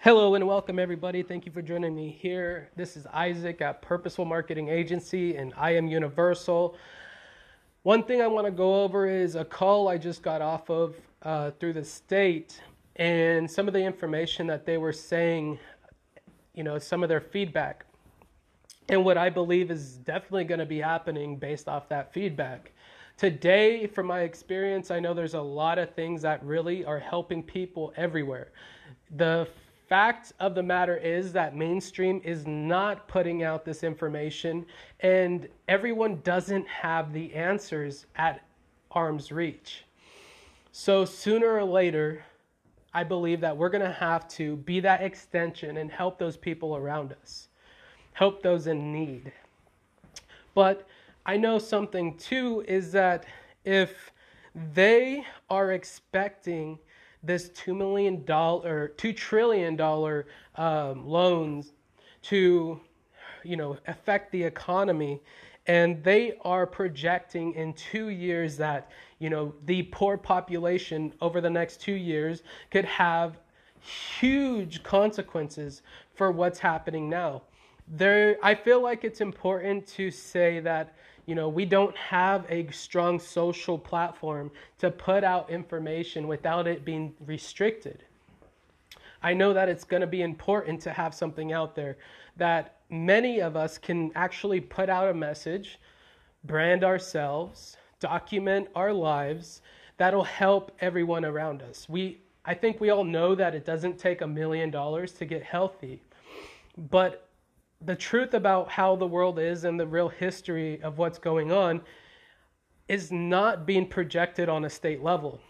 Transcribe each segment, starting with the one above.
Hello and welcome, everybody. Thank you for joining me here. This is Isaac at Purposeful Marketing Agency, and I am Universal. One thing I want to go over is a call I just got off of uh, through the state and some of the information that they were saying, you know, some of their feedback, and what I believe is definitely going to be happening based off that feedback. Today, from my experience, I know there's a lot of things that really are helping people everywhere. The fact of the matter is that mainstream is not putting out this information and everyone doesn't have the answers at arm's reach. So sooner or later, I believe that we're going to have to be that extension and help those people around us, help those in need. But I know something too is that if they are expecting this two million dollar, two trillion dollar um, loans to, you know, affect the economy, and they are projecting in two years that you know the poor population over the next two years could have huge consequences for what's happening now. There, I feel like it's important to say that you know, we don't have a strong social platform to put out information without it being restricted. I know that it's going to be important to have something out there that many of us can actually put out a message, brand ourselves, document our lives that'll help everyone around us. We I think we all know that it doesn't take a million dollars to get healthy. But the truth about how the world is and the real history of what's going on is not being projected on a state level.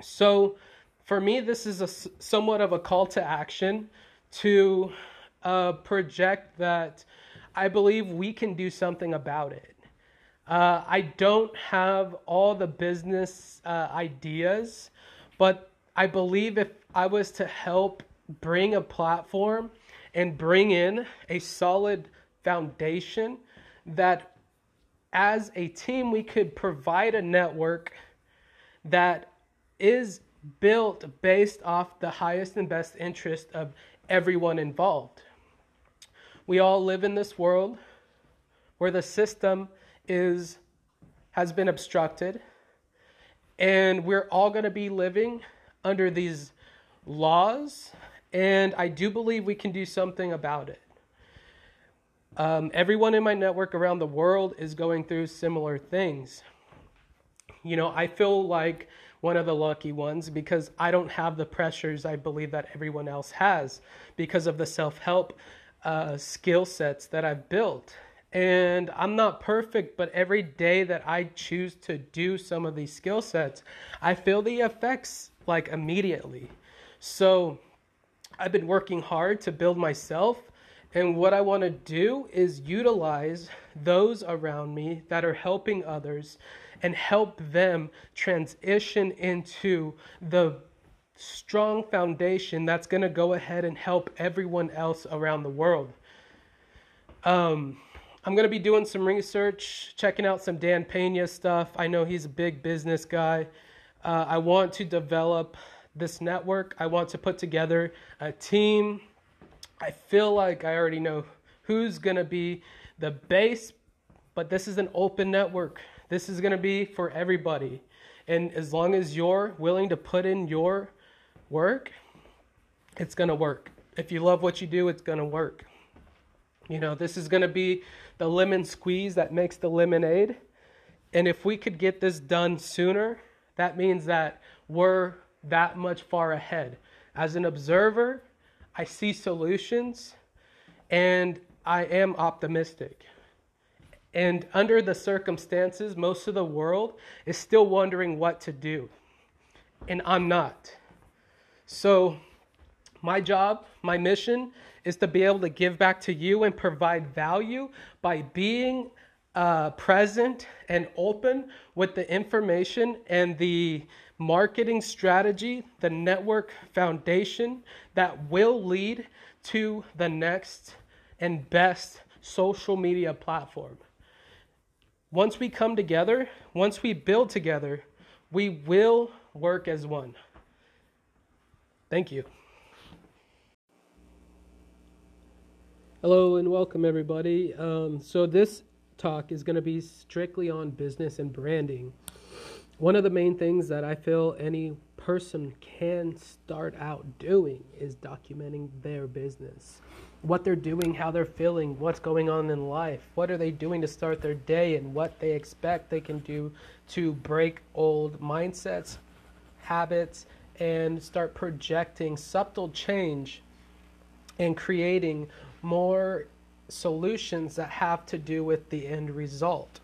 So, for me, this is a somewhat of a call to action to uh, project that I believe we can do something about it. Uh, I don't have all the business uh, ideas, but I believe if I was to help bring a platform and bring in a solid foundation that as a team we could provide a network that is built based off the highest and best interest of everyone involved. We all live in this world where the system is has been obstructed and we're all going to be living under these laws and I do believe we can do something about it. Um, everyone in my network around the world is going through similar things. You know, I feel like one of the lucky ones because I don't have the pressures I believe that everyone else has because of the self help uh, skill sets that I've built. And I'm not perfect, but every day that I choose to do some of these skill sets, I feel the effects like immediately. So, I've been working hard to build myself. And what I want to do is utilize those around me that are helping others and help them transition into the strong foundation that's going to go ahead and help everyone else around the world. Um, I'm going to be doing some research, checking out some Dan Pena stuff. I know he's a big business guy. Uh, I want to develop this network. I want to put together a team. I feel like I already know who's going to be the base, but this is an open network. This is going to be for everybody. And as long as you're willing to put in your work, it's going to work. If you love what you do, it's going to work. You know, this is going to be the lemon squeeze that makes the lemonade. And if we could get this done sooner, that means that we're that much far ahead. As an observer, I see solutions and I am optimistic. And under the circumstances, most of the world is still wondering what to do. And I'm not. So, my job, my mission is to be able to give back to you and provide value by being uh, present and open with the information and the marketing strategy, the network foundation that will lead to the next and best social media platform. Once we come together, once we build together, we will work as one. Thank you. Hello and welcome, everybody. Um, so, this talk is going to be strictly on business and branding. One of the main things that I feel any person can start out doing is documenting their business. What they're doing, how they're feeling, what's going on in life, what are they doing to start their day, and what they expect they can do to break old mindsets, habits, and start projecting subtle change and creating more solutions that have to do with the end result.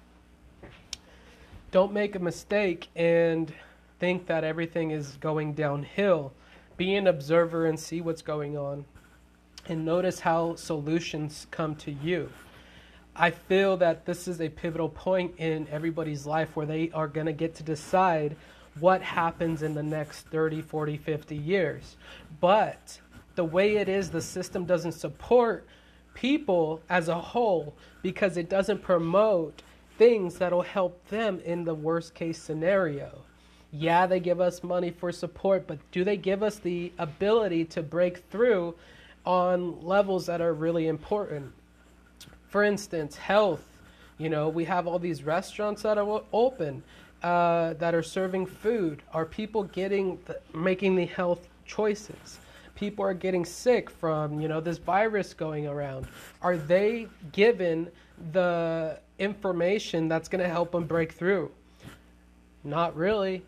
Don't make a mistake and think that everything is going downhill. Be an observer and see what's going on. And notice how solutions come to you. I feel that this is a pivotal point in everybody's life where they are going to get to decide what happens in the next 30, 40, 50 years. But the way it is, the system doesn't support people as a whole because it doesn't promote things that'll help them in the worst case scenario. Yeah, they give us money for support, but do they give us the ability to break through on levels that are really important? For instance, health. You know, we have all these restaurants that are open uh, that are serving food. Are people getting the, making the health choices? people are getting sick from, you know, this virus going around? Are they given the information that's going to help them break through? Not really.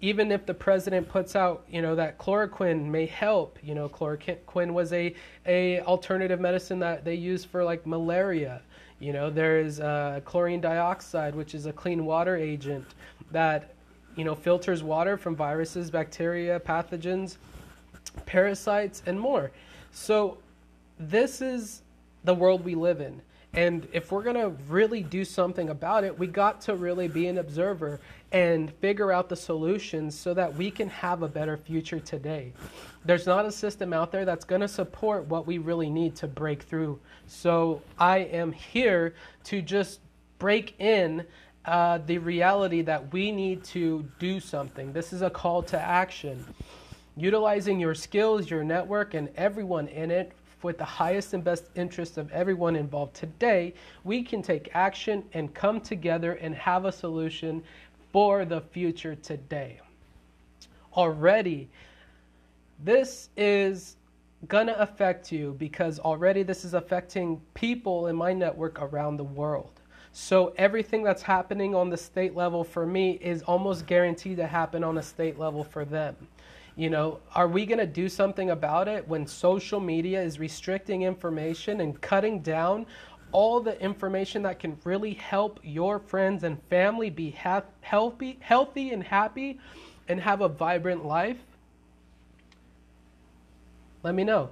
Even if the president puts out, you know, that chloroquine may help, you know, chloroquine was a, a alternative medicine that they use for like malaria. You know, there is uh, chlorine dioxide, which is a clean water agent that, you know, filters water from viruses, bacteria, pathogens parasites, and more. So, this is the world we live in. And if we're going to really do something about it, we got to really be an observer and figure out the solutions so that we can have a better future today. There's not a system out there that's going to support what we really need to break through. So I am here to just break in uh, the reality that we need to do something. This is a call to action utilizing your skills, your network, and everyone in it with the highest and best interest of everyone involved today, we can take action and come together and have a solution for the future today. Already, this is gonna affect you because already this is affecting people in my network around the world. So everything that's happening on the state level for me is almost guaranteed to happen on a state level for them. You know, are we going to do something about it when social media is restricting information and cutting down all the information that can really help your friends and family be ha- healthy, healthy and happy and have a vibrant life? Let me know.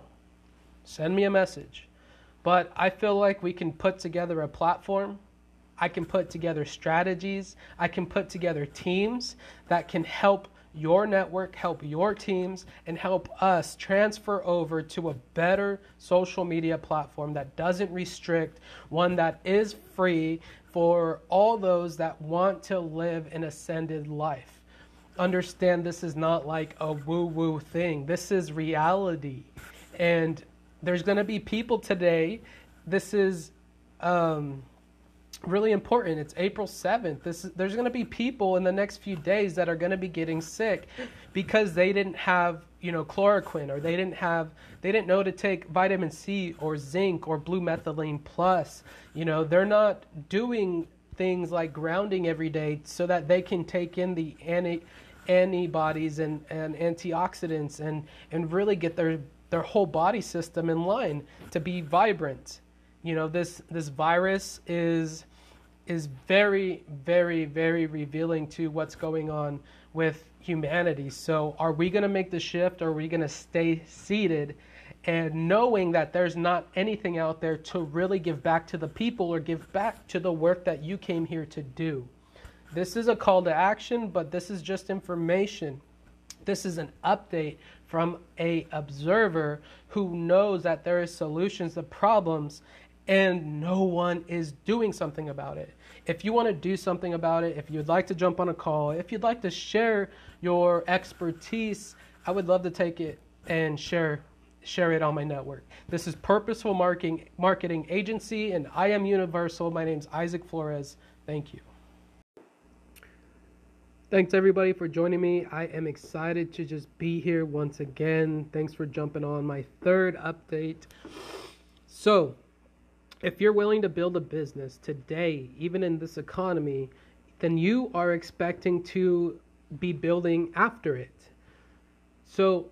Send me a message. But I feel like we can put together a platform. I can put together strategies. I can put together teams that can help your network, help your teams, and help us transfer over to a better social media platform that doesn't restrict, one that is free for all those that want to live an ascended life. Understand this is not like a woo woo thing, this is reality. And there's going to be people today, this is. Um, really important. It's April 7th. This is, there's going to be people in the next few days that are going to be getting sick because they didn't have, you know, chloroquine or they didn't have they didn't know to take vitamin C or zinc or blue methylene plus. You know, they're not doing things like grounding every day so that they can take in the anti antibodies and, and antioxidants and and really get their their whole body system in line to be vibrant you know this this virus is is very very very revealing to what's going on with humanity. So are we going to make the shift? Or are we going to stay seated and knowing that there's not anything out there to really give back to the people or give back to the work that you came here to do? This is a call to action but this is just information. This is an update from a observer who knows that there is solutions to problems and no one is doing something about it. If you want to do something about it, if you'd like to jump on a call, if you'd like to share your expertise, I would love to take it and share share it on my network. This is Purposeful Marketing Marketing Agency, and I am Universal. My name is Isaac Flores. Thank you. Thanks everybody for joining me. I am excited to just be here once again. Thanks for jumping on my third update. So, if you're willing to build a business today, even in this economy, then you are expecting to be building after it. So,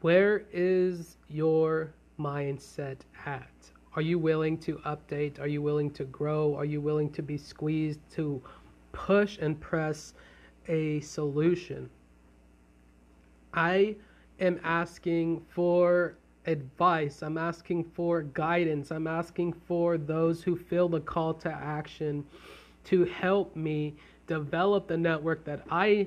where is your mindset at? Are you willing to update? Are you willing to grow? Are you willing to be squeezed to push and press a solution? I am asking for advice. I'm asking for guidance. I'm asking for those who feel the call to action to help me develop the network that I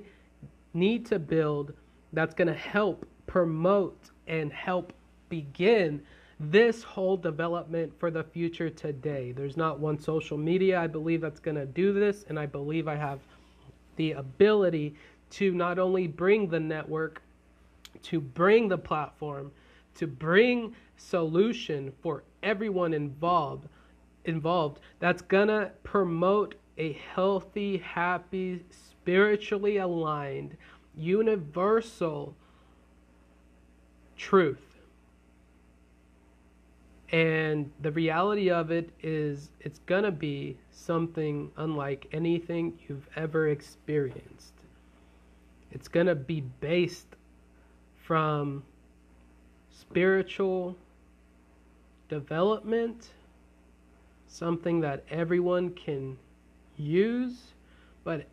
need to build that's going to help promote and help begin this whole development for the future today. There's not one social media I believe that's going to do this, and I believe I have the ability to not only bring the network, to bring the platform, to bring solution for everyone involved involved that's to promote a healthy, happy, spiritually aligned, universal truth. And the reality of it is, it's going to be something unlike anything you've ever experienced. It's going to be based from spiritual development, something that everyone can use, but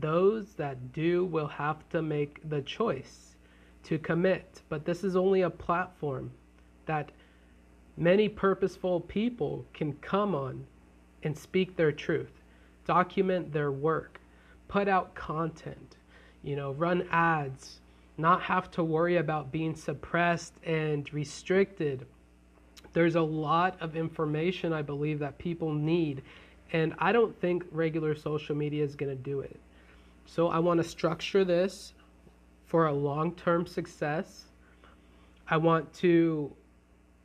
those that do will have to make the choice to commit. But this is only a platform that many purposeful people can come on and speak their truth, document their work, put out content, you know, run ads, not have to worry about being suppressed and restricted. There's a lot of information I believe that people need, and I don't think regular social media is going to do it. So I want to structure this for a long term success. I want to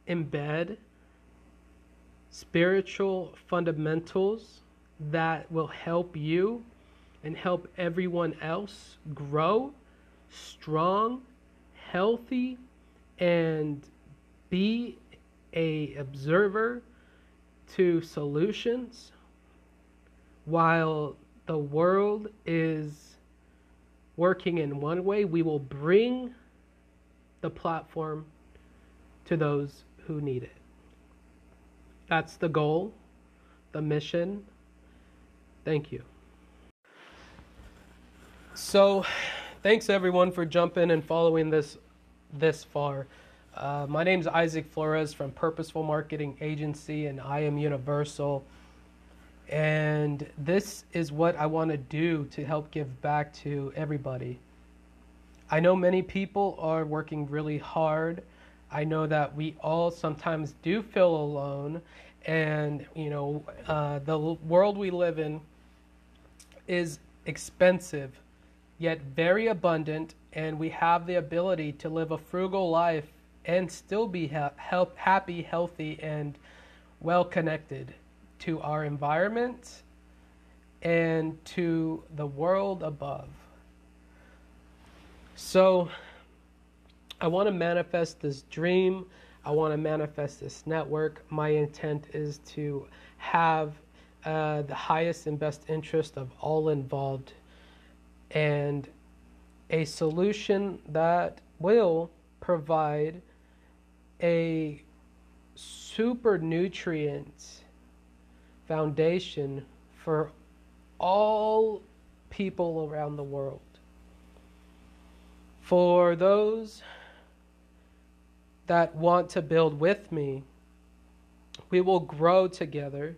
embed spiritual fundamentals that will help you and help everyone else grow strong, healthy, and be a observer to solutions while the world is working in one way, we will bring the platform to those who need it. That's the goal, the mission. Thank you. So, thanks everyone for jumping and following this this far. Uh, my name is Isaac Flores from Purposeful Marketing Agency, and I am Universal. And this is what I want to do to help give back to everybody. I know many people are working really hard. I know that we all sometimes do feel alone. And, you know, uh, the world we live in is expensive, yet very abundant. And we have the ability to live a frugal life and still be ha- help, happy, healthy, and well connected to our environment and to the world above. So, I want to manifest this dream. I want to manifest this network. My intent is to have uh, the highest and best interest of all involved and a solution that will provide a super nutrient foundation for all people around the world. For those that want to build with me, we will grow together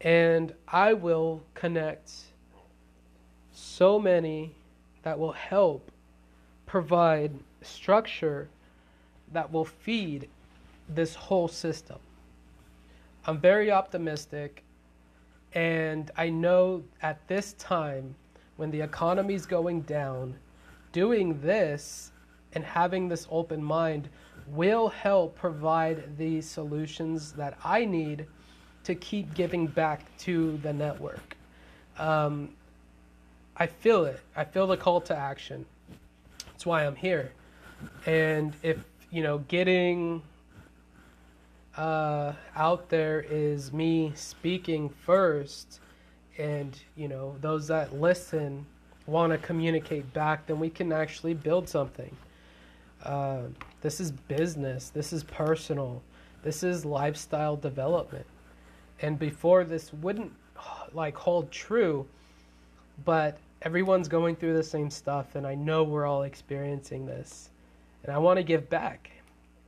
and I will connect so many that will help provide structure that will feed this whole system. I'm very optimistic, and I know at this time when the economy is going down, doing this and having this open mind will help provide the solutions that I need to keep giving back to the network. Um, I feel it. I feel the call to action. That's why I'm here. And if, you know, getting uh, out there is me speaking first, and, you know, those that listen want to communicate back, then we can actually build something. Uh, this is business. This is personal. This is lifestyle development. And before this wouldn't like hold true, but everyone's going through the same stuff, and I know we're all experiencing this. And I want to give back.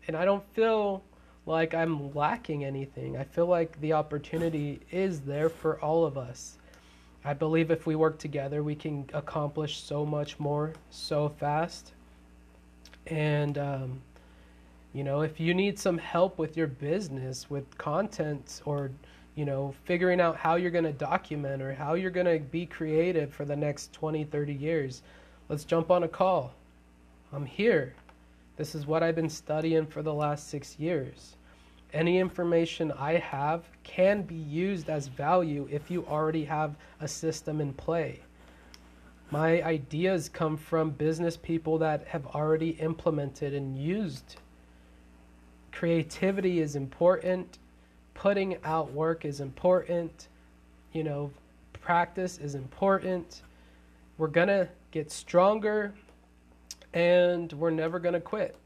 And I don't feel like I'm lacking anything. I feel like the opportunity is there for all of us. I believe if we work together, we can accomplish so much more so fast. And, um, you know, if you need some help with your business, with content, or, you know, figuring out how you're going to document or how you're going to be creative for the next 20, 30 years, let's jump on a call. I'm here. This is what I've been studying for the last six years. Any information I have can be used as value if you already have a system in play. My ideas come from business people that have already implemented and used. Creativity is important, putting out work is important, you know, practice is important. We're going to get stronger and we're never going to quit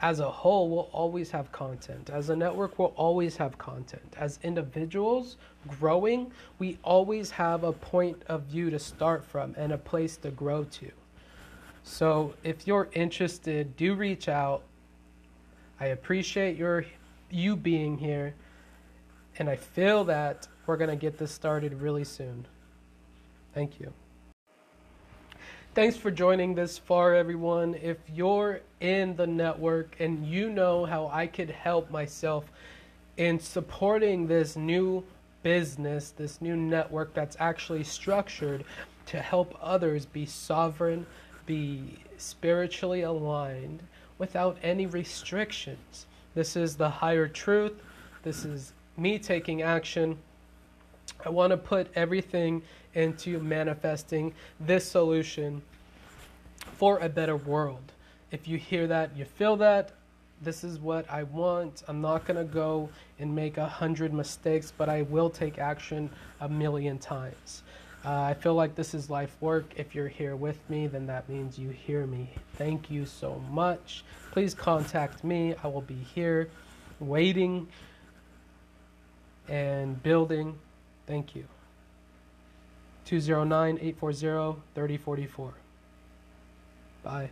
as a whole, we'll always have content. As a network, we'll always have content. As individuals growing, we always have a point of view to start from and a place to grow to. So if you're interested, do reach out. I appreciate your you being here, and I feel that we're going to get this started really soon. Thank you. Thanks for joining this far, everyone. If you're in the network and you know how I could help myself in supporting this new business, this new network that's actually structured to help others be sovereign, be spiritually aligned without any restrictions. This is the higher truth. This is me taking action. I want to put everything into manifesting this solution for a better world. If you hear that, you feel that, this is what I want. I'm not going to go and make a hundred mistakes, but I will take action a million times. Uh, I feel like this is life work. If you're here with me, then that means you hear me. Thank you so much. Please contact me. I will be here waiting and building. Thank you. 209 840 3044. Bye.